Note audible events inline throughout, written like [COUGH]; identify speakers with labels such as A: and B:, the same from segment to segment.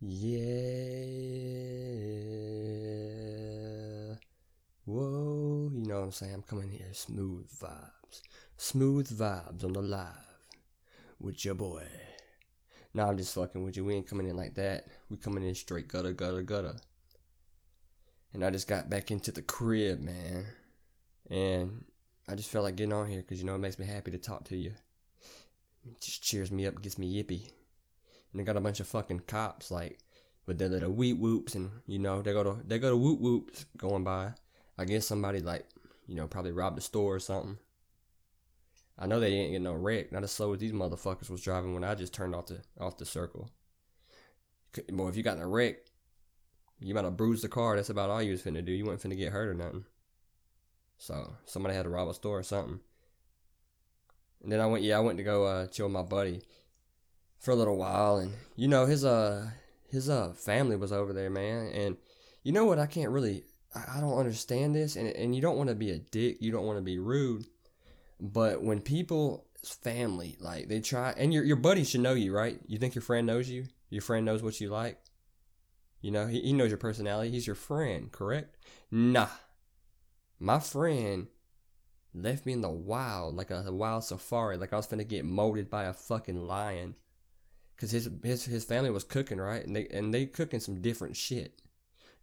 A: Yeah. Whoa, you know what I'm saying? I'm coming here, smooth vibes. Smooth vibes on the live with your boy. Nah, I'm just fucking with you. We ain't coming in like that. We coming in straight gutter, gutter, gutter. And I just got back into the crib, man. And I just felt like getting on here because, you know, it makes me happy to talk to you. It just cheers me up, gets me yippy. And they got a bunch of fucking cops, like, with their little whoop whoops, and, you know, they go to, they go to whoop whoops going by. I guess somebody, like, you know, probably robbed a store or something. I know they didn't get no wreck, not as slow as these motherfuckers was driving when I just turned off the off the circle. Boy, if you got in a wreck, you might have bruised the car. That's about all you was finna do. You weren't finna get hurt or nothing. So somebody had to rob a store or something. And then I went, yeah, I went to go uh, chill with my buddy for a little while, and you know his uh his uh family was over there, man. And you know what? I can't really, I, I don't understand this, and and you don't want to be a dick, you don't want to be rude, but when people family like they try, and your your buddy should know you, right? You think your friend knows you? Your friend knows what you like. You know, he, he knows your personality. He's your friend, correct? Nah. My friend left me in the wild, like a, a wild safari, like I was finna get molded by a fucking lion. Cause his his his family was cooking, right? And they and they cooking some different shit.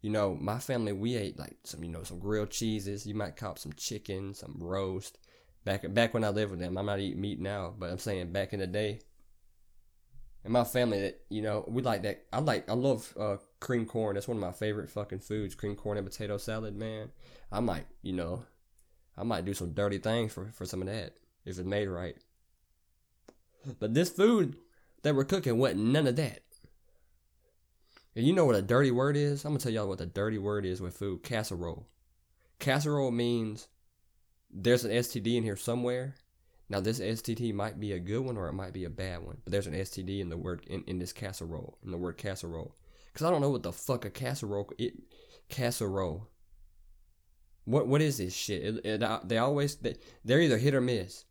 A: You know, my family we ate like some you know some grilled cheeses. You might cop some chicken, some roast. Back back when I lived with them, I'm not eating meat now, but I'm saying back in the day. And my family, that you know, we like that. I like I love uh, cream corn. That's one of my favorite fucking foods. Cream corn and potato salad, man. I might, you know, I might do some dirty things for, for some of that if it's made right. But this food that we're cooking wasn't none of that. And you know what a dirty word is? I'm gonna tell y'all what the dirty word is with food. Casserole. Casserole means there's an STD in here somewhere. Now this STD might be a good one or it might be a bad one, but there's an STD in the word in, in this casserole, in the word casserole. Cause I don't know what the fuck a casserole it casserole. What what is this shit? It, it, they always they, they're either hit or miss.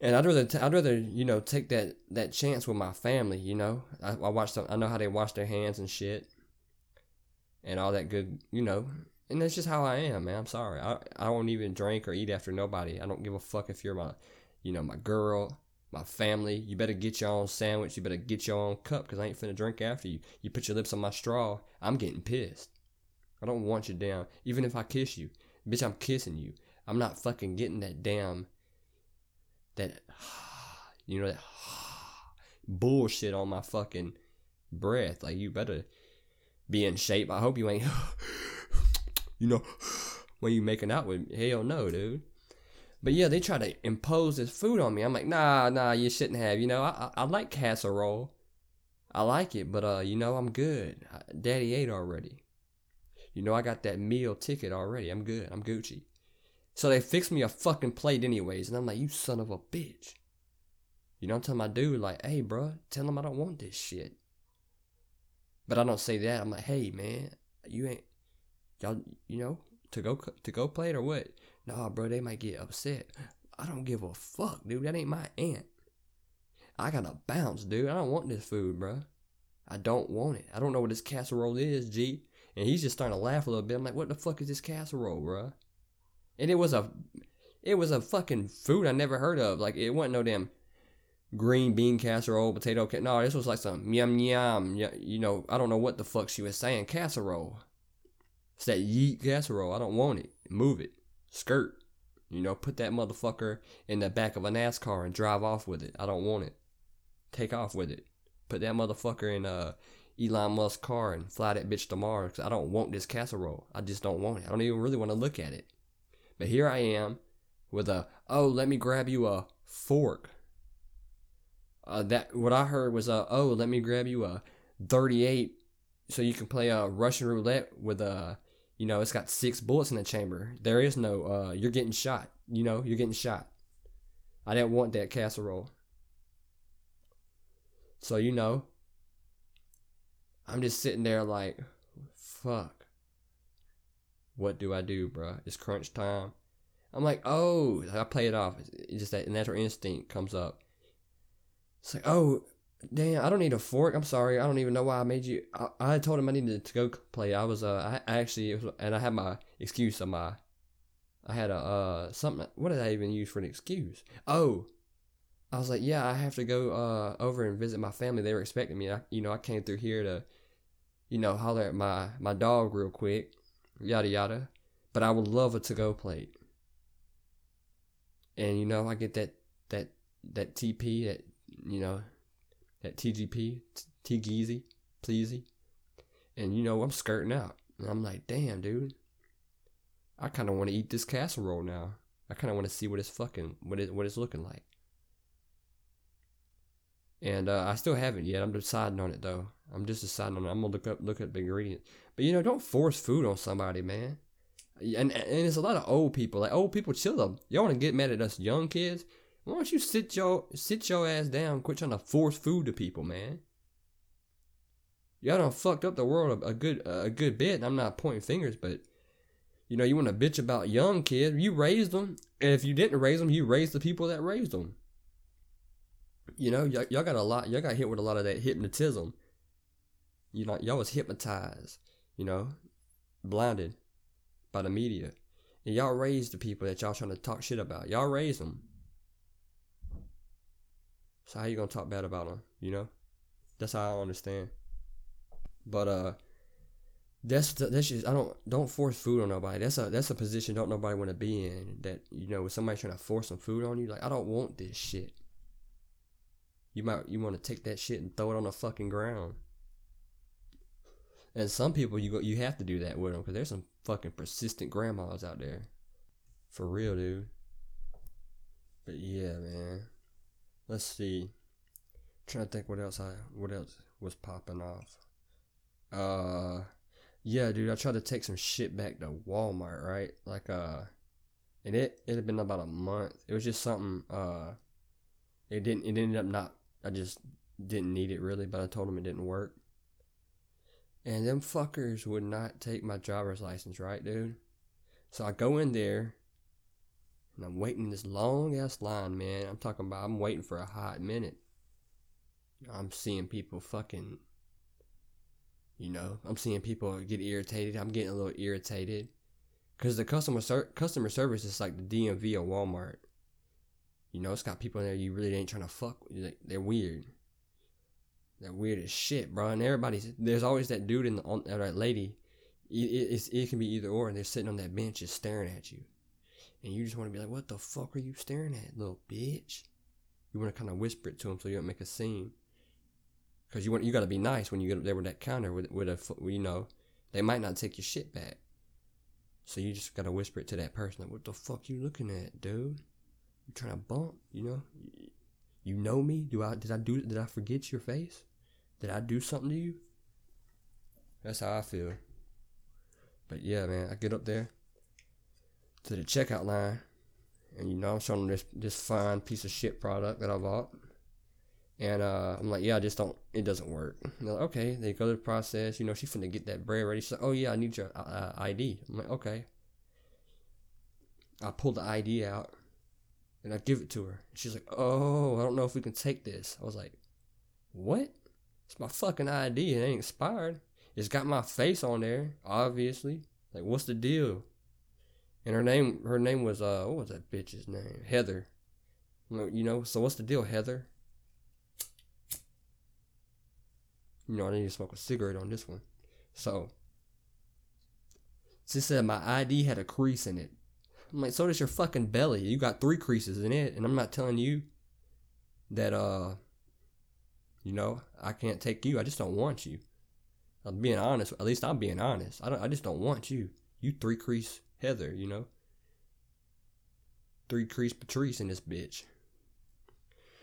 A: And I'd rather t- I'd rather you know take that that chance with my family. You know, I, I watch them. I know how they wash their hands and shit, and all that good. You know, and that's just how I am, man. I'm sorry. I I won't even drink or eat after nobody. I don't give a fuck if you're my, you know, my girl, my family. You better get your own sandwich. You better get your own cup because I ain't finna drink after you. You put your lips on my straw. I'm getting pissed. I don't want you down. Even if I kiss you, bitch, I'm kissing you. I'm not fucking getting that damn that [SIGHS] you know that [SIGHS] bullshit on my fucking breath. Like you better be in shape. I hope you ain't [SIGHS] you know when you making out with. Hell no, dude. But yeah, they try to impose this food on me. I'm like, nah, nah, you shouldn't have. You know, I, I, I like casserole. I like it, but uh, you know, I'm good. Daddy ate already. You know, I got that meal ticket already. I'm good. I'm Gucci. So they fixed me a fucking plate anyways, and I'm like, you son of a bitch. You know, I'm telling my dude like, hey, bro, tell him I don't want this shit. But I don't say that. I'm like, hey, man, you ain't y'all, you know, to go to go plate or what? Nah, bro, they might get upset. I don't give a fuck, dude. That ain't my aunt. I gotta bounce, dude. I don't want this food, bro. I don't want it. I don't know what this casserole is, G. And he's just starting to laugh a little bit. I'm like, what the fuck is this casserole, bro? And it was a, it was a fucking food I never heard of. Like it wasn't no damn green bean casserole, potato. Ca- no, this was like some yum yum. You know, I don't know what the fuck she was saying. Casserole. It's that yeet casserole. I don't want it. Move it. Skirt. You know, put that motherfucker in the back of a NASCAR and drive off with it. I don't want it. Take off with it. Put that motherfucker in uh, Elon Musk's car and fly that bitch to Mars. I don't want this casserole. I just don't want it. I don't even really want to look at it. But here I am with a, oh, let me grab you a fork. Uh, that what I heard was a, oh, let me grab you a 38 so you can play a Russian roulette with a, you know, it's got six bullets in the chamber. There is no, uh, you're getting shot. You know, you're getting shot. I didn't want that casserole. So, you know, I'm just sitting there like, fuck. What do I do, bro? It's crunch time. I'm like, oh, I play it off. It's just that natural instinct comes up. It's like, oh, Damn, I don't need a fork. I'm sorry. I don't even know why I made you. I, I told him I needed to go play. I was uh, I, I actually, was, and I had my excuse on my. I had a uh something. What did I even use for an excuse? Oh, I was like, yeah, I have to go uh over and visit my family. They were expecting me. I, you know, I came through here to, you know, holler at my my dog real quick, yada yada. But I would love a to go plate. And you know, I get that that that TP that you know that TGP T Geezy Pleasy, and you know I'm skirting out. And I'm like, damn, dude. I kind of want to eat this casserole now. I kind of want to see what it's fucking what it what it's looking like. And uh, I still haven't yet. I'm deciding on it though. I'm just deciding. I'm gonna look up look up the ingredients. But you know, don't force food on somebody, man. And and it's a lot of old people. Like old people, chill up. Y'all want to get mad at us young kids? Why don't you sit your sit your ass down? Quit trying to force food to people, man. Y'all done fucked up the world a, a good a good bit. I'm not pointing fingers, but you know you want to bitch about young kids. You raised them, and if you didn't raise them, you raised the people that raised them. You know, y'all got a lot. Y'all got hit with a lot of that hypnotism. You know, y'all was hypnotized. You know, blinded by the media. And y'all raised the people that y'all trying to talk shit about. Y'all raised them. So how you gonna talk bad about them? You know, that's how I understand. But uh, that's that's just I don't don't force food on nobody. That's a that's a position don't nobody want to be in. That you know, somebody's trying to force some food on you, like I don't want this shit. You might you want to take that shit and throw it on the fucking ground. And some people you go you have to do that with them because there's some fucking persistent grandmas out there, for real, dude. But yeah, man. Let's see. I'm trying to think what else I what else was popping off. Uh, yeah, dude. I tried to take some shit back to Walmart, right? Like uh, and it it had been about a month. It was just something. Uh, it didn't. It ended up not. I just didn't need it really, but I told them it didn't work. And them fuckers would not take my driver's license, right, dude? So I go in there and I'm waiting in this long ass line, man. I'm talking about I'm waiting for a hot minute. I'm seeing people fucking you know, I'm seeing people get irritated. I'm getting a little irritated because the customer ser- customer service is like the DMV of Walmart. You know, it's got people in there you really ain't trying to fuck with. They're weird. They're weird as shit, bro. And everybody's there's always that dude in the on that lady. It, it, it can be either or, and they're sitting on that bench just staring at you, and you just want to be like, "What the fuck are you staring at, little bitch?" You want to kind of whisper it to them so you don't make a scene, because you want you got to be nice when you get up there with that counter with with a you know they might not take your shit back, so you just gotta whisper it to that person like, "What the fuck you looking at, dude? You trying to bump? You know? You know me? Do I did I do did I forget your face? Did I do something to you? That's how I feel. But yeah, man, I get up there to the checkout line, and you know I'm showing this this fine piece of shit product that I bought, and uh, I'm like, yeah, I just don't, it doesn't work. And they're like, okay, they go to the process. You know, she's finna get that bread ready. She's like, oh yeah, I need your uh, ID. I'm like, okay. I pull the ID out, and I give it to her. She's like, oh, I don't know if we can take this. I was like, what? It's my fucking ID. It ain't expired. It's got my face on there, obviously. Like, what's the deal? And her name, her name was uh, what was that bitch's name? Heather. You know, so what's the deal, Heather? You know, I need to smoke a cigarette on this one. So, she said my ID had a crease in it. I'm like, so does your fucking belly. You got three creases in it, and I'm not telling you that uh you know, I can't take you. I just don't want you. I'm being honest. At least I'm being honest. I don't. I just don't want you. You three crease Heather. You know. Three crease Patrice in this bitch.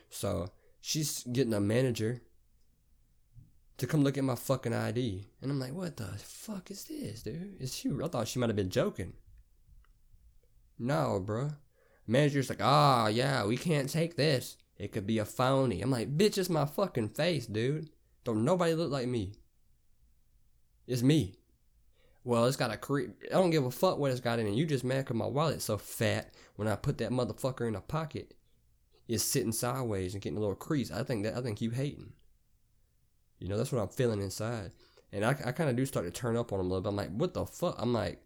A: So she's getting a manager to come look at my fucking ID, and I'm like, what the fuck is this, dude? Is she? I thought she might have been joking. No, bruh. Manager's like, ah, oh, yeah, we can't take this. It could be a phony. I'm like, bitch, it's my fucking face, dude. Don't nobody look like me. It's me. Well, it's got a cre- I don't give a fuck what it's got in it. You just mad cause my wallet's so fat. When I put that motherfucker in a pocket, it's sitting sideways and getting a little crease. I think that I think you hating. You know, that's what I'm feeling inside. And I, I kind of do start to turn up on him a little bit. I'm like, what the fuck? I'm like,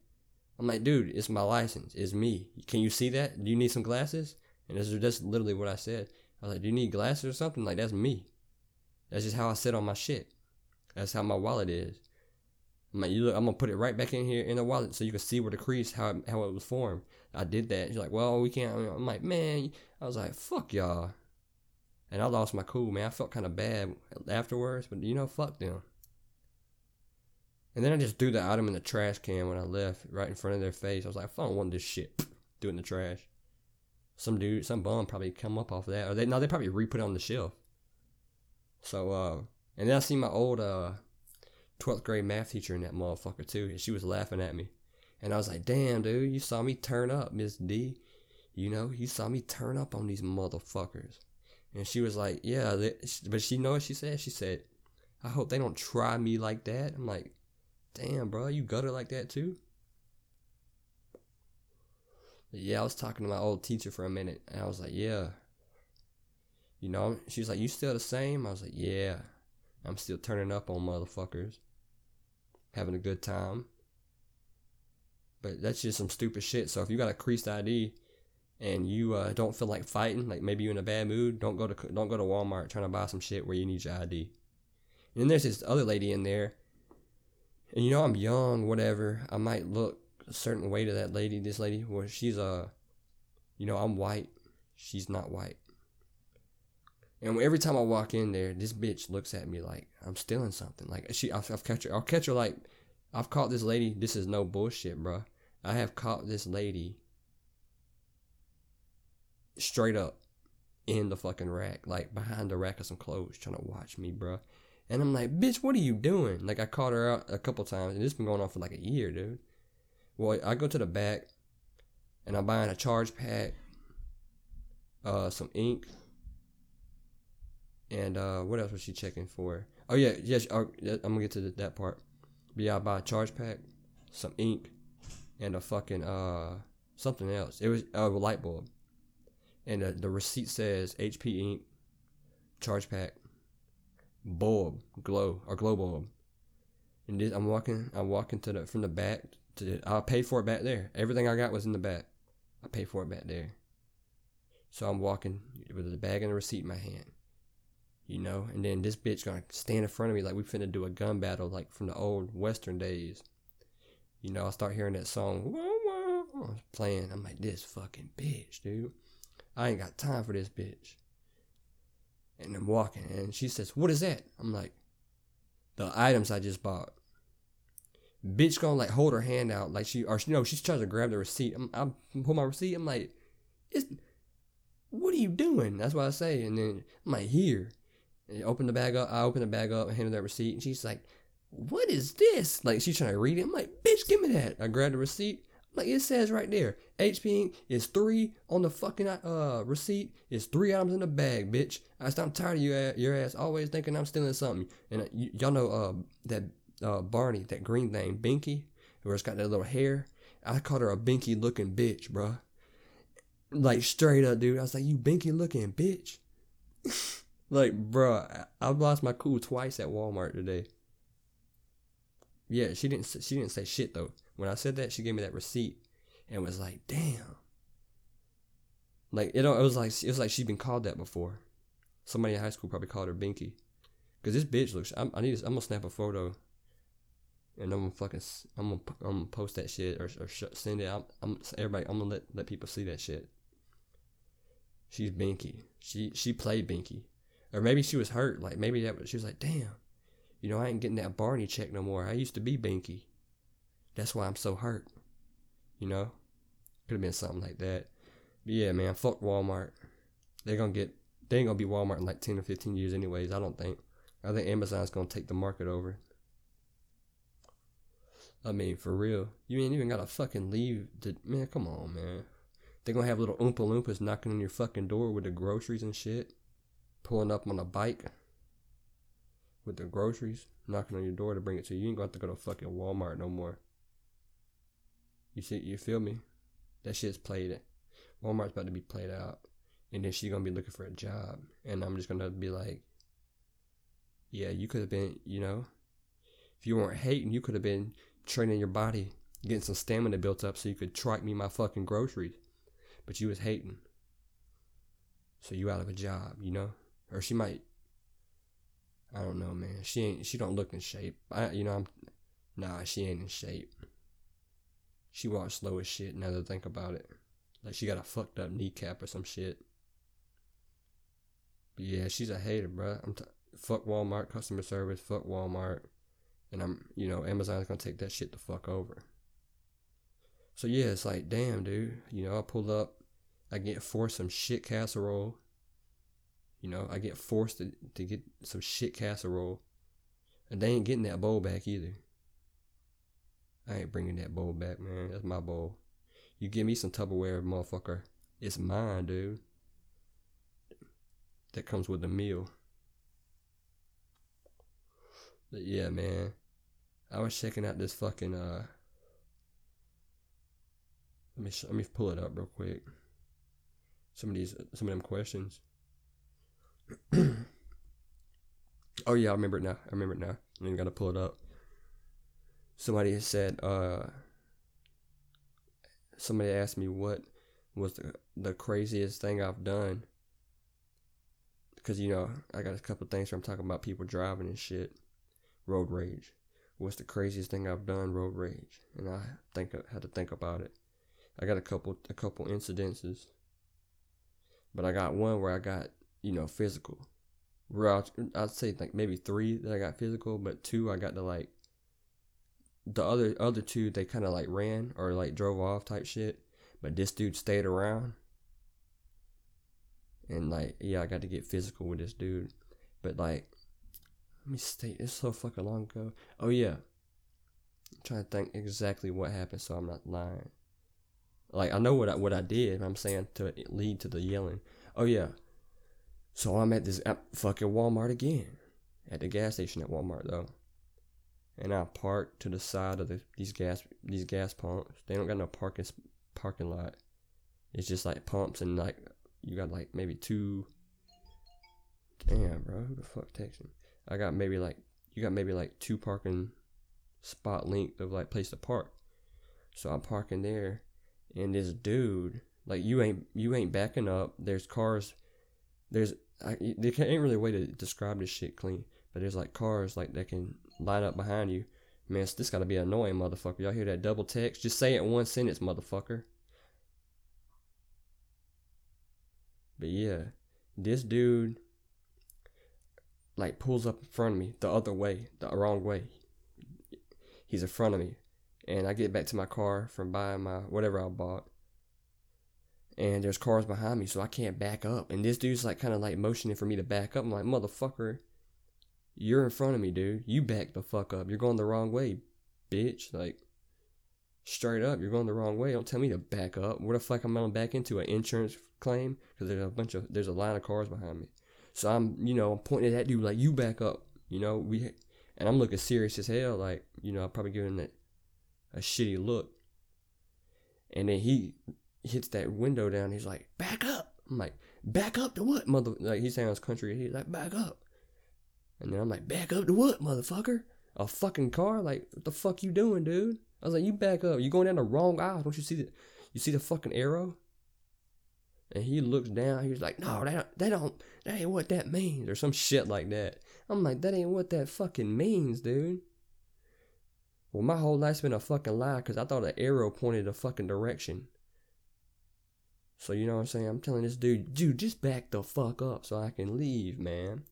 A: I'm like, dude, it's my license. It's me. Can you see that? Do you need some glasses? And this is just literally what I said. I was like, do you need glasses or something? Like, that's me. That's just how I sit on my shit. That's how my wallet is. I'm like, you look, I'm gonna put it right back in here in the wallet so you can see where the crease, how how it was formed. I did that. She's like, well, we can't. I'm like, man, I was like, fuck y'all. And I lost my cool, man. I felt kind of bad afterwards, but you know, fuck them. And then I just threw the item in the trash can when I left, right in front of their face. I was like, I don't want this shit. Do it in the trash. Some dude, some bum probably come up off of that, or they no, they probably re put it on the shelf. So, uh, and then I see my old uh, 12th grade math teacher in that motherfucker too, and she was laughing at me. And I was like, damn, dude, you saw me turn up, Miss D. You know, you saw me turn up on these motherfuckers. And she was like, yeah, but she know what she said? She said, I hope they don't try me like that. I'm like, damn, bro, you gutter like that too? Yeah, I was talking to my old teacher for a minute, and I was like, yeah. You know, she's like, you still the same? I was like, yeah. I'm still turning up on motherfuckers. Having a good time. But that's just some stupid shit. So if you got a creased ID and you uh, don't feel like fighting, like maybe you're in a bad mood, don't go to don't go to Walmart trying to buy some shit where you need your ID. And then there's this other lady in there, and you know I'm young, whatever. I might look certain way to that lady, this lady, where she's a, uh, you know, I'm white, she's not white. And every time I walk in there, this bitch looks at me like I'm stealing something. Like she, I've, I've catch her. I'll catch her like I've caught this lady. This is no bullshit, bro. I have caught this lady straight up in the fucking rack, like behind the rack of some clothes, trying to watch me, bro. And I'm like, bitch, what are you doing? Like I caught her out a couple times, and this been going on for like a year, dude. Well, I go to the back, and I'm buying a charge pack, uh, some ink, and uh, what else was she checking for? Oh yeah, yes. Uh, I'm gonna get to that part. But yeah, I buy a charge pack, some ink, and a fucking uh something else. It was uh, a light bulb, and the, the receipt says HP ink, charge pack, bulb, glow or glow bulb. And this, I'm walking, I'm walking to the from the back to. I paid for it back there. Everything I got was in the back. I paid for it back there. So I'm walking with the bag and the receipt in my hand you know. And then this bitch gonna stand in front of me like we finna do a gun battle like from the old western days. You know, I start hearing that song playing. I'm like, this fucking bitch, dude. I ain't got time for this bitch. And I'm walking, and she says, "What is that?" I'm like, "The items I just bought." Bitch gonna like hold her hand out like she or you know she's trying to grab the receipt. I'm I pull my receipt. I'm like, "It's what are you doing?" That's what I say, and then I'm like, "Here." And open the bag up. I open the bag up, I hand her that receipt, and she's like, "What is this?" Like she's trying to read it. I'm like, "Bitch, give me that." I grab the receipt. I'm like it says right there, HP is three on the fucking uh receipt. it's three items in the bag, bitch. I I'm tired of you your ass always thinking I'm stealing something. And uh, y- y'all know uh that uh Barney, that green thing, Binky, where it's got that little hair. I called her a Binky looking bitch, bro. Like straight up, dude. I was like, "You Binky looking bitch." [LAUGHS] Like, bro, I've lost my cool twice at Walmart today. Yeah, she didn't. She didn't say shit though. When I said that, she gave me that receipt and was like, "Damn." Like it, it was like it was like she'd been called that before. Somebody in high school probably called her Binky. Cause this bitch looks. I'm, I need. To, I'm gonna snap a photo. And I'm gonna fucking. I'm gonna. I'm gonna post that shit or, or send it. I'm, I'm. Everybody. I'm gonna let let people see that shit. She's Binky. She she played Binky. Or maybe she was hurt. Like maybe that was, she was like, damn, you know, I ain't getting that Barney check no more. I used to be Binky. That's why I'm so hurt. You know? Could have been something like that. But yeah, man, fuck Walmart. They're gonna get they ain't gonna be Walmart in like ten or fifteen years anyways, I don't think. I think Amazon's gonna take the market over. I mean, for real. You ain't even gotta fucking leave the man, come on, man. They're gonna have little Oompa Loompas knocking on your fucking door with the groceries and shit pulling up on a bike with the groceries, knocking on your door to bring it to you. You ain't gonna have to go to fucking Walmart no more. You see, you feel me? That shit's played. Walmart's about to be played out, and then she's gonna be looking for a job, and I'm just gonna be like, Yeah, you could have been, you know, if you weren't hating, you could have been training your body, getting some stamina built up so you could track me my fucking groceries. But you was hating. So you out of a job, you know? Or she might I don't know, man. She ain't she don't look in shape. I you know, I'm nah, she ain't in shape. She walks slow as shit now that I think about it. Like she got a fucked up kneecap or some shit. But yeah, she's a hater, bro. I'm t- fuck Walmart customer service, fuck Walmart. And I'm, you know, Amazon's gonna take that shit the fuck over. So yeah, it's like, damn, dude. You know, I pull up, I get forced some shit casserole. You know, I get forced to, to get some shit casserole. And they ain't getting that bowl back either. I ain't bringing that bowl back, man. That's my bowl. You give me some Tupperware, motherfucker. It's mine, dude. That comes with the meal. But yeah, man. I was checking out this fucking uh. Let me sh- let me pull it up real quick. Some of these some of them questions. [CLEARS THROAT] oh yeah, I remember it now. I remember it now. I even gotta pull it up. Somebody said uh. Somebody asked me what was the the craziest thing I've done. Because you know I got a couple things where I'm talking about people driving and shit, road rage what's the craziest thing I've done road rage, and I think I had to think about it. I got a couple a couple incidences, but I got one where I got you know physical. Where I'd, I'd say like maybe three that I got physical, but two I got to like. The other other two they kind of like ran or like drove off type shit, but this dude stayed around. And like yeah, I got to get physical with this dude, but like let me state it's so fucking long ago. Oh yeah. I'm trying to think exactly what happened so I'm not lying. Like I know what I what I did, I'm saying to lead to the yelling. Oh yeah. So I'm at this at fucking Walmart again. At the gas station at Walmart though. And I parked to the side of the, these gas these gas pumps. They don't got no parking parking lot. It's just like pumps and like you got like maybe two. Damn, bro, who the fuck texting? I got maybe like you got maybe like two parking spot length of like place to park. So I'm parking there, and this dude, like you ain't you ain't backing up. There's cars. There's I, there ain't really a way to describe this shit clean, but there's like cars like that can line up behind you. Man, this gotta be annoying, motherfucker. Y'all hear that double text? Just say it in one sentence, motherfucker. But yeah, this dude like pulls up in front of me the other way, the wrong way. He's in front of me. And I get back to my car from buying my whatever I bought. And there's cars behind me, so I can't back up. And this dude's like kind of like motioning for me to back up. I'm like, motherfucker, you're in front of me, dude. You back the fuck up. You're going the wrong way, bitch. Like, straight up, you're going the wrong way. Don't tell me to back up. What the fuck am I gonna back into an insurance claim? Because there's a bunch of there's a line of cars behind me. So I'm, you know, I'm pointing at that dude like, you back up. You know, we, and I'm looking serious as hell. Like, you know, I'm probably giving that a shitty look. And then he hits that window down. He's like, back up. I'm like, back up to what, mother? Like, he sounds country. He's like, back up. And then I'm like, back up to what, motherfucker? A fucking car? Like, what the fuck you doing, dude? I was like, you back up. You going down the wrong aisle. Don't you see the, you see the fucking arrow? And he looks down. He's like, "No, that don't, that don't, that ain't what that means," or some shit like that. I'm like, "That ain't what that fucking means, dude." Well, my whole life's been a fucking lie because I thought the arrow pointed a fucking direction. So you know what I'm saying? I'm telling this dude, dude, just back the fuck up so I can leave, man.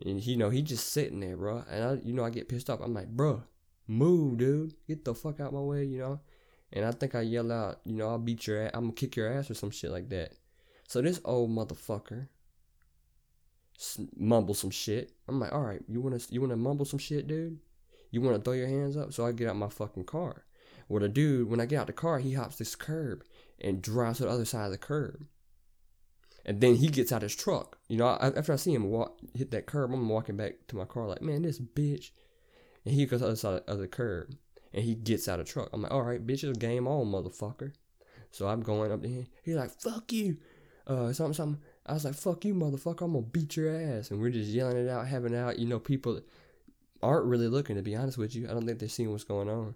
A: And you know he just sitting there, bro. And I, you know, I get pissed off. I'm like, bro, move, dude, get the fuck out my way, you know. And I think I yell out, you know, I'll beat your ass, I'm gonna kick your ass or some shit like that. So this old motherfucker mumble some shit. I'm like, all right, you wanna you wanna mumble some shit, dude? You wanna throw your hands up? So I get out my fucking car. Well, the dude, when I get out the car, he hops this curb and drives to the other side of the curb. And then he gets out his truck. You know, after I see him walk, hit that curb, I'm walking back to my car like, man, this bitch. And he goes to the other side of the curb and he gets out of truck. I'm like, all right, bitch, it's game on, motherfucker. So I'm going up to him. He's like, fuck you. Uh, something, something. I was like, fuck you, motherfucker, I'm gonna beat your ass. And we're just yelling it out, having it out. You know, people aren't really looking, to be honest with you. I don't think they're seeing what's going on.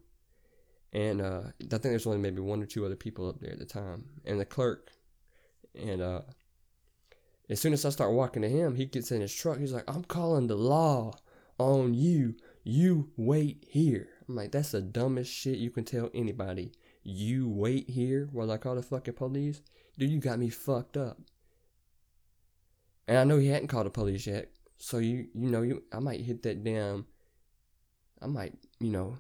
A: And uh, I think there's only maybe one or two other people up there at the time. And the clerk. And uh, as soon as I start walking to him, he gets in his truck. He's like, I'm calling the law on you. You wait here. I'm like, that's the dumbest shit you can tell anybody. You wait here while I call the fucking police? Dude, you got me fucked up. And I know he hadn't called the police yet. So you you know you I might hit that damn I might, you know,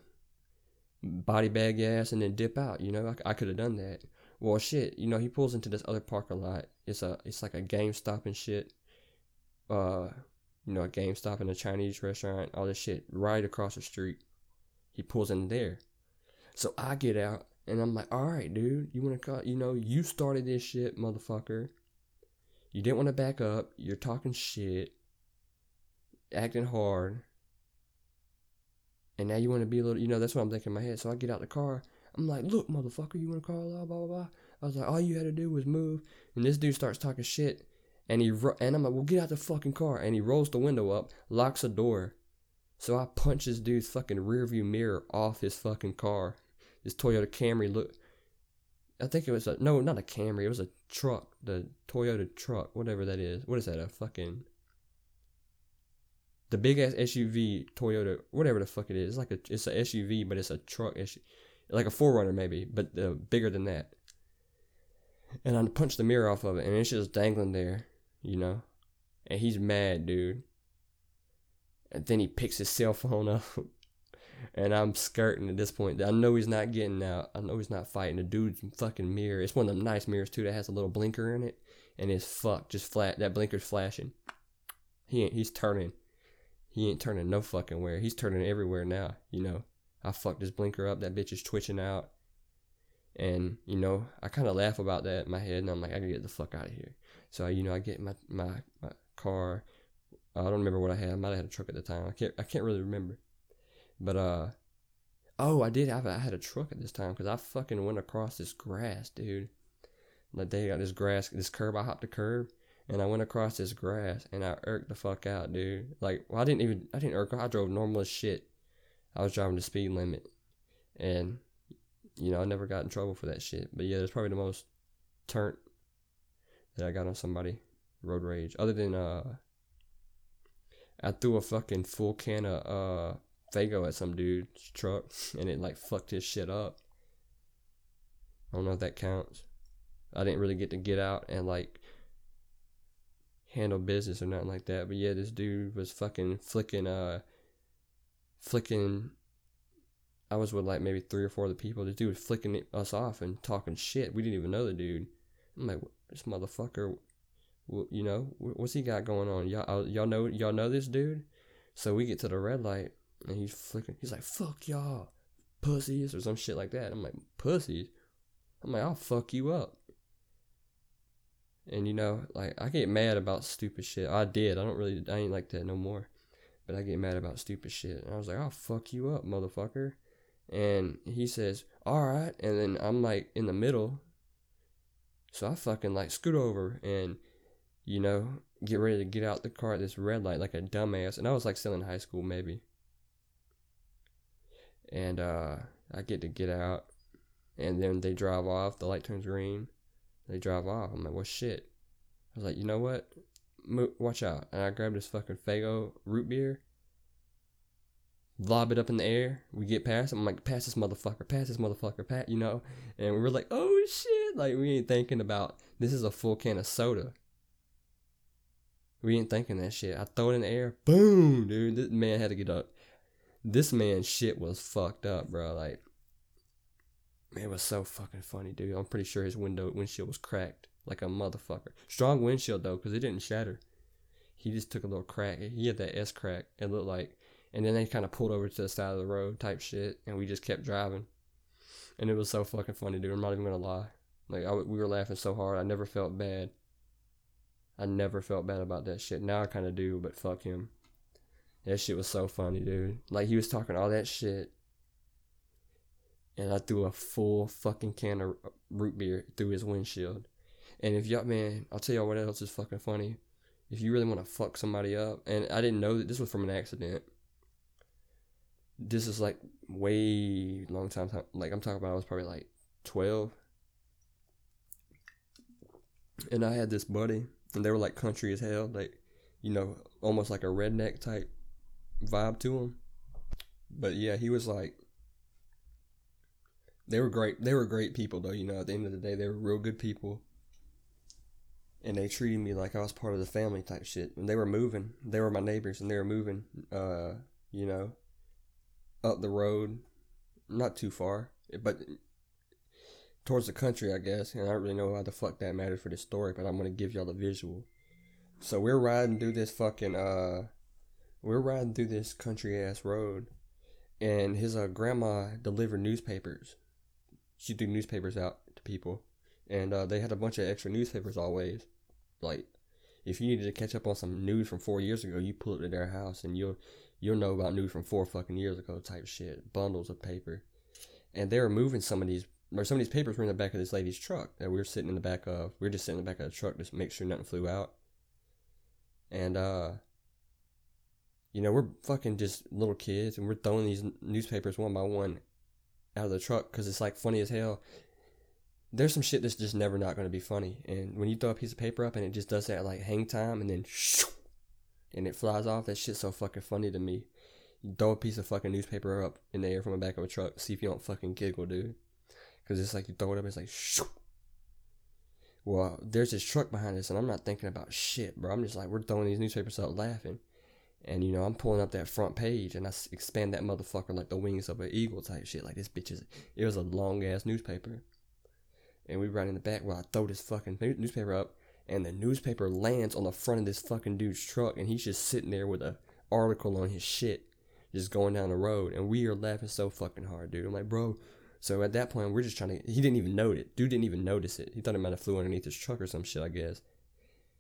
A: body bag ass and then dip out, you know? I, I could have done that. Well shit, you know, he pulls into this other parking lot. It's a it's like a GameStop and shit. Uh you know, a GameStop and a Chinese restaurant, all this shit right across the street. He pulls in there. So I get out and I'm like, all right, dude, you want to call, you know, you started this shit, motherfucker. You didn't want to back up. You're talking shit, acting hard. And now you want to be a little, you know, that's what I'm thinking in my head. So I get out the car. I'm like, look, motherfucker, you want to call, blah, blah, blah. I was like, all you had to do was move. And this dude starts talking shit. And he and I'm like, well, get out the fucking car. And he rolls the window up, locks the door. So I punch this dude's fucking rearview mirror off his fucking car. This Toyota Camry look. I think it was a no, not a Camry. It was a truck, the Toyota truck, whatever that is. What is that? A fucking the big ass SUV Toyota, whatever the fuck it is. It's like a it's a SUV, but it's a truck SUV, like a 4Runner maybe, but uh, bigger than that. And I punched the mirror off of it, and it's just dangling there you know? And he's mad, dude. And then he picks his cell phone up. [LAUGHS] and I'm skirting at this point. I know he's not getting out. I know he's not fighting. The dude's fucking mirror. It's one of them nice mirrors, too, that has a little blinker in it. And it's fuck, just flat. That blinker's flashing. He ain't, he's turning. He ain't turning no fucking where. He's turning everywhere now, you know. I fucked his blinker up. That bitch is twitching out. And, you know, I kind of laugh about that in my head. And I'm like, I gotta get the fuck out of here. So you know, I get my my, my car. I don't remember what I had. I might have had a truck at the time. I can't I can't really remember. But uh, oh, I did have I had a truck at this time because I fucking went across this grass, dude. Like they got this grass, this curb. I hopped the curb and I went across this grass and I irked the fuck out, dude. Like, well, I didn't even I didn't irk. I drove normal as shit. I was driving the speed limit, and you know I never got in trouble for that shit. But yeah, it's probably the most turnt that I got on somebody. Road rage. Other than uh I threw a fucking full can of uh Faygo at some dude's truck and it like fucked his shit up. I don't know if that counts. I didn't really get to get out and like handle business or nothing like that. But yeah, this dude was fucking flicking uh flicking I was with like maybe three or four other people. This dude was flicking us off and talking shit. We didn't even know the dude. I'm like, this motherfucker, you know, what's he got going on? Y'all, uh, y'all know, y'all know this dude. So we get to the red light, and he's flicking. He's like, "Fuck y'all, pussies," or some shit like that. I'm like, "Pussies." I'm like, "I'll fuck you up." And you know, like I get mad about stupid shit. I did. I don't really. I ain't like that no more. But I get mad about stupid shit. And I was like, "I'll fuck you up, motherfucker." And he says, "All right." And then I'm like in the middle, so I fucking like scoot over and, you know, get ready to get out the car at this red light like a dumbass. And I was like still in high school maybe. And uh, I get to get out. And then they drive off. The light turns green. They drive off. I'm like, well, shit. I was like, you know what? Mo- watch out. And I grabbed this fucking Faygo root beer lob it up in the air. We get past. I'm like, pass this motherfucker, pass this motherfucker, pat, you know. And we're like, oh shit, like we ain't thinking about this is a full can of soda. We ain't thinking that shit. I throw it in the air, boom, dude. This man had to get up. This man's shit was fucked up, bro. Like, man, it was so fucking funny, dude. I'm pretty sure his window windshield was cracked like a motherfucker. Strong windshield though, cause it didn't shatter. He just took a little crack. He had that S crack. It looked like and then they kind of pulled over to the side of the road type shit, and we just kept driving. And it was so fucking funny, dude. I'm not even gonna lie. Like I, we were laughing so hard, I never felt bad. I never felt bad about that shit. Now I kind of do, but fuck him. That shit was so funny, dude. Like he was talking all that shit, and I threw a full fucking can of root beer through his windshield. And if y'all, man, I'll tell y'all what else is fucking funny. If you really want to fuck somebody up, and I didn't know that this was from an accident. This is like way long time. Like I'm talking about, I was probably like twelve, and I had this buddy, they were like country as hell, like you know, almost like a redneck type vibe to him. But yeah, he was like they were great. They were great people, though. You know, at the end of the day, they were real good people, and they treated me like I was part of the family type shit. And they were moving. They were my neighbors, and they were moving. Uh, you know, up the road, not too far, but towards the country, I guess. And I don't really know how the fuck that matters for this story, but I'm gonna give y'all the visual. So we're riding through this fucking uh, we're riding through this country ass road, and his uh, grandma delivered newspapers she threw newspapers out to people, and uh, they had a bunch of extra newspapers always. Like, if you needed to catch up on some news from four years ago, you pull up to their house, and you'll you'll know about news from four fucking years ago type shit. Bundles of paper, and they were moving some of these. Or some of these papers were in the back of this lady's truck that we were sitting in the back of. We were just sitting in the back of the truck to make sure nothing flew out. And uh, you know, we're fucking just little kids, and we're throwing these newspapers one by one out of the truck because it's like funny as hell. There's some shit that's just never not going to be funny, and when you throw a piece of paper up and it just does that like hang time and then shoo, [LAUGHS] and it flies off, that shit's so fucking funny to me. You throw a piece of fucking newspaper up in the air from the back of a truck, see if you don't fucking giggle, dude. Because it's like you throw it up, it's like shoo. Well, there's this truck behind us, and I'm not thinking about shit, bro. I'm just like, we're throwing these newspapers up laughing. And you know, I'm pulling up that front page and I expand that motherfucker like the wings of an eagle type shit. Like this bitch is, it was a long ass newspaper. And we right in the back while I throw this fucking newspaper up, and the newspaper lands on the front of this fucking dude's truck, and he's just sitting there with a article on his shit, just going down the road, and we are laughing so fucking hard, dude. I'm like, bro. So at that point, we're just trying to. He didn't even note it. Dude didn't even notice it. He thought it might have flew underneath his truck or some shit, I guess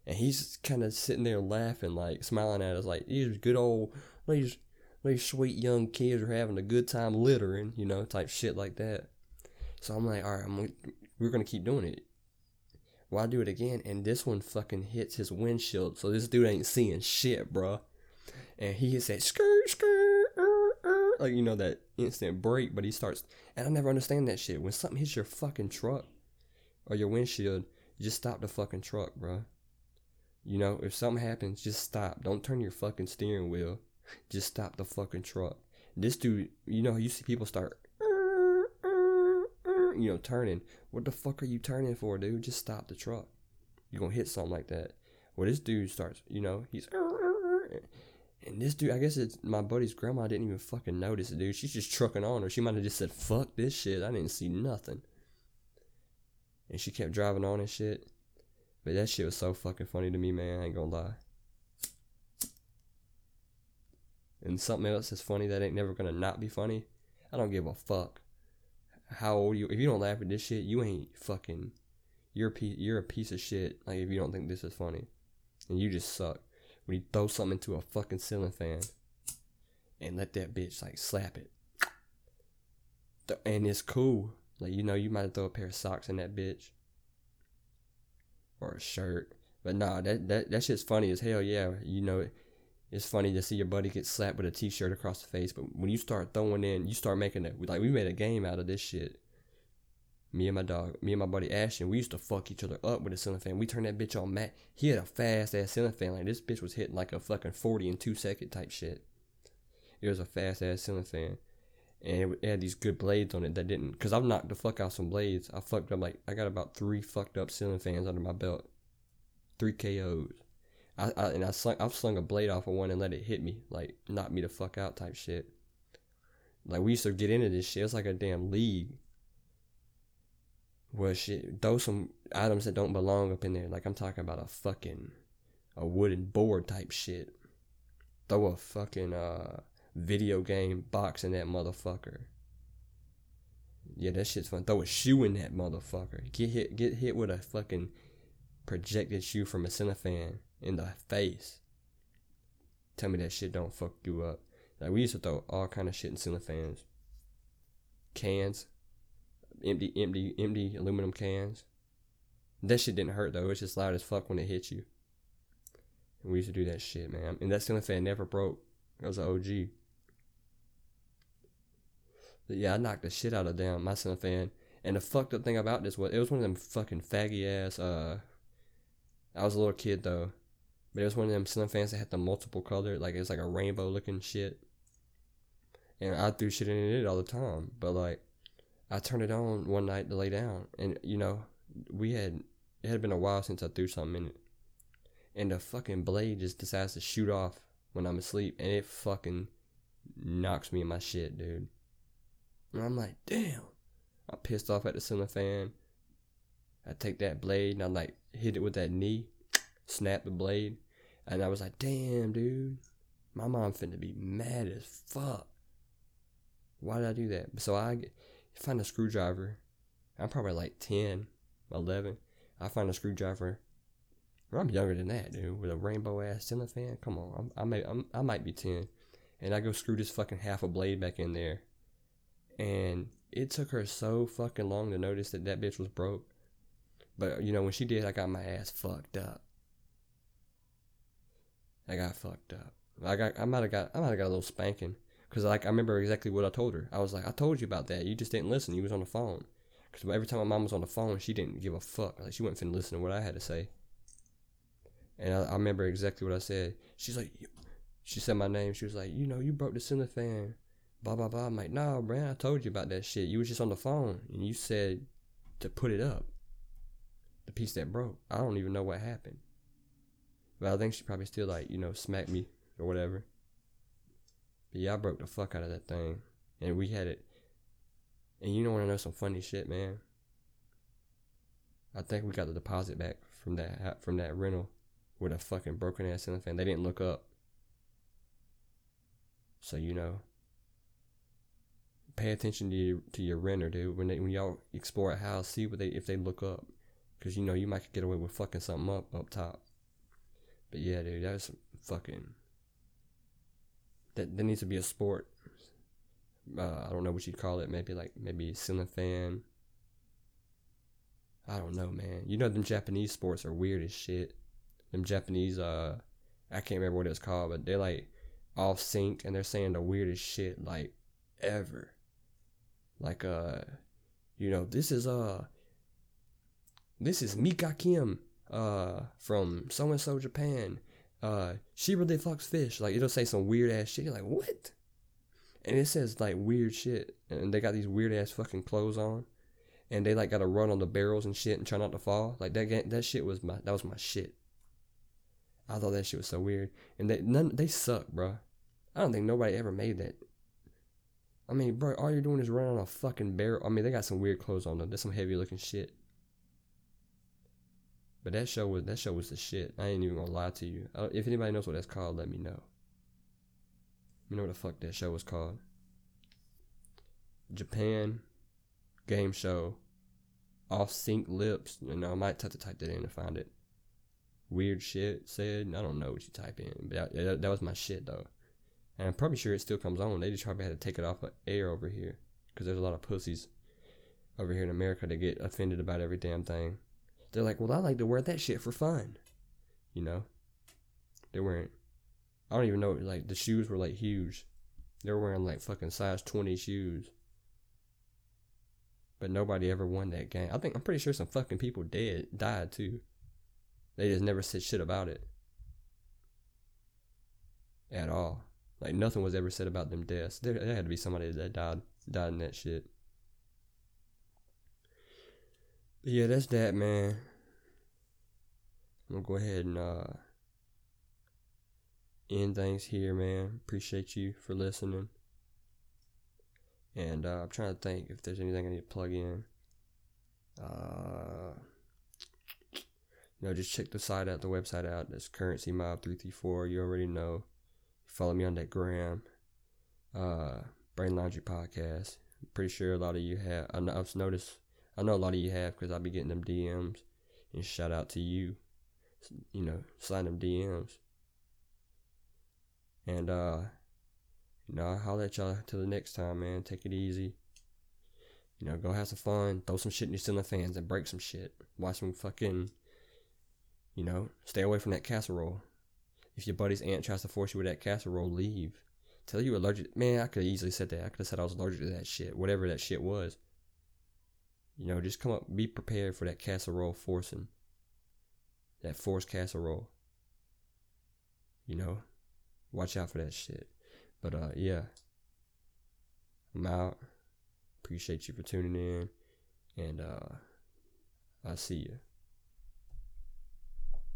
A: and he's kind of sitting there laughing, like smiling at us, like these good old these these sweet young kids are having a good time littering, you know, type shit like that. So I'm like, all right, I'm, we're gonna keep doing it. I do it again, and this one fucking hits his windshield, so this dude ain't seeing shit, bro. And he hits that skirt, skirt, like you know that instant brake, but he starts, and I never understand that shit. When something hits your fucking truck or your windshield, you just stop the fucking truck, bro. You know, if something happens, just stop. Don't turn your fucking steering wheel. Just stop the fucking truck. This dude, you know, you see people start, you know, turning. What the fuck are you turning for, dude? Just stop the truck. You're gonna hit something like that. Well, this dude starts, you know, he's, and this dude, I guess it's my buddy's grandma didn't even fucking notice it, dude. She's just trucking on, or she might have just said, fuck this shit. I didn't see nothing. And she kept driving on and shit. But that shit was so fucking funny to me, man. I ain't gonna lie. And something else that's funny that ain't never gonna not be funny. I don't give a fuck how old you. If you don't laugh at this shit, you ain't fucking. You're a piece. You're a piece of shit. Like if you don't think this is funny, and you just suck. When you throw something into a fucking ceiling fan, and let that bitch like slap it, and it's cool. Like you know, you might throw a pair of socks in that bitch or a shirt. But nah, that that that shit's funny as hell. Yeah, you know, it's funny to see your buddy get slapped with a t-shirt across the face. But when you start throwing in, you start making it like we made a game out of this shit. Me and my dog, me and my buddy Ashton, we used to fuck each other up with a ceiling fan. We turned that bitch on Matt. He had a fast ass ceiling fan. Like this bitch was hitting like a fucking forty in two second type shit. It was a fast ass ceiling fan and it had these good blades on it that didn't. Cause I've knocked the fuck out some blades. I fucked up like I got about three fucked up ceiling fans under my belt, three KOs. I, I and I slung, I've slung a blade off of one and let it hit me, like knock me the fuck out type shit. Like we used to get into this shit. It's like a damn league. Well, shit, throw some items that don't belong up in there. Like I'm talking about a fucking, a wooden board type shit. Throw a fucking uh video game box in that motherfucker. Yeah, that shit's fun. Throw a shoe in that motherfucker. Get hit get hit with a fucking projected shoe from a fan in the face. Tell me that shit don't fuck you up. Like we used to throw all kind of shit in ceiling fans. Cans. Empty empty empty aluminum cans. That shit didn't hurt though. It's just loud as fuck when it hits you. And we used to do that shit, man. And that ceiling fan never broke. It was an OG. But yeah, I knocked the shit out of damn my ceiling fan. And the fucked up thing about this was it was one of them fucking faggy ass. Uh, I was a little kid though, but it was one of them ceiling fans that had the multiple color, like it was like a rainbow looking shit. And I threw shit in it all the time, but like I turned it on one night to lay down, and you know we had it had been a while since I threw something in it, and the fucking blade just decides to shoot off when I'm asleep, and it fucking knocks me in my shit, dude. And I'm like, damn. I'm pissed off at the ceiling fan. I take that blade and I like hit it with that knee, snap the blade, and I was like, damn, dude, my mom finna be mad as fuck. Why did I do that? So I find a screwdriver. I'm probably like 10, 11. I find a screwdriver. I'm younger than that, dude, with a rainbow ass fan. Come on, I'm, I may, I'm, I might be 10. And I go screw this fucking half a blade back in there. And it took her so fucking long to notice that that bitch was broke. But you know, when she did, I got my ass fucked up. I got fucked up. I got, I might have got, I might have got a little spanking because like I remember exactly what I told her. I was like, I told you about that. You just didn't listen. You was on the phone. Because every time my mom was on the phone, she didn't give a fuck. Like she wasn't finna listen to what I had to say. And I, I remember exactly what I said. She's like, she said my name. She was like, you know, you broke the ceiling fan blah blah blah. I'm like, nah, man, I told you about that shit. You was just on the phone and you said to put it up. The piece that broke. I don't even know what happened. But I think she probably still like, you know, smacked me or whatever. But yeah, I broke the fuck out of that thing. And we had it. And you don't want to know some funny shit, man. I think we got the deposit back from that from that rental with a fucking broken ass ceiling fan. They didn't look up. So you know, pay attention to your, to your renter, dude. When they, when y'all explore a house, see what they if they look up, because you know you might get away with fucking something up up top. But yeah, dude, that's fucking. That there needs to be a sport. Uh, I don't know what you'd call it. Maybe like maybe ceiling fan. I don't know, man. You know them Japanese sports are weird as shit. Them Japanese, uh, I can't remember what it's called, but they're like off sync and they're saying the weirdest shit like ever like uh you know this is uh this is Mika Kim uh from so and so Japan uh she really fucks fish. Like it'll say some weird ass shit. You're like what? And it says like weird shit. And they got these weird ass fucking clothes on. And they like got to run on the barrels and shit and try not to fall. Like that that shit was my that was my shit. I thought that shit was so weird. And they none they suck bro I don't think nobody ever made that. I mean, bro, all you're doing is running on a fucking barrel. I mean, they got some weird clothes on though. That's some heavy looking shit. But that show was that show was the shit. I ain't even gonna lie to you. if anybody knows what that's called, let me know. You know what the fuck that show was called? Japan game show. Off sync lips. You know, I might have to type that in to find it. Weird shit said. I don't know what you type in, but that, that was my shit though. And I'm probably sure it still comes on. They just probably had to take it off of air over here. Because there's a lot of pussies over here in America that get offended about every damn thing. They're like, well, I like to wear that shit for fun. You know? They weren't. I don't even know. Like, the shoes were like huge. They were wearing like fucking size 20 shoes. But nobody ever won that game. I think, I'm pretty sure some fucking people dead, died too. They just never said shit about it. At all. Like nothing was ever said about them deaths. There, there had to be somebody that died died in that shit. But yeah, that's that, man. I'm gonna go ahead and uh, end things here, man. Appreciate you for listening. And uh, I'm trying to think if there's anything I need to plug in. Uh, you know, just check the site out, the website out. That's Currency Mob 334. You already know. Follow me on that gram. Uh, Brain Laundry Podcast. I'm pretty sure a lot of you have. I've noticed. I know a lot of you have because I'll be getting them DMs. And shout out to you. You know, sign them DMs. And uh, you know, I'll holler at y'all till the next time, man. Take it easy. You know, go have some fun, throw some shit in your ceiling fans and break some shit. Watch some fucking, you know, stay away from that casserole. If your buddy's aunt tries to force you with that casserole, leave. Tell you allergic. Man, I could easily said that. I could have said I was allergic to that shit, whatever that shit was. You know, just come up, be prepared for that casserole forcing. That forced casserole. You know, watch out for that shit. But uh, yeah, I'm out. Appreciate you for tuning in, and uh, I'll see you.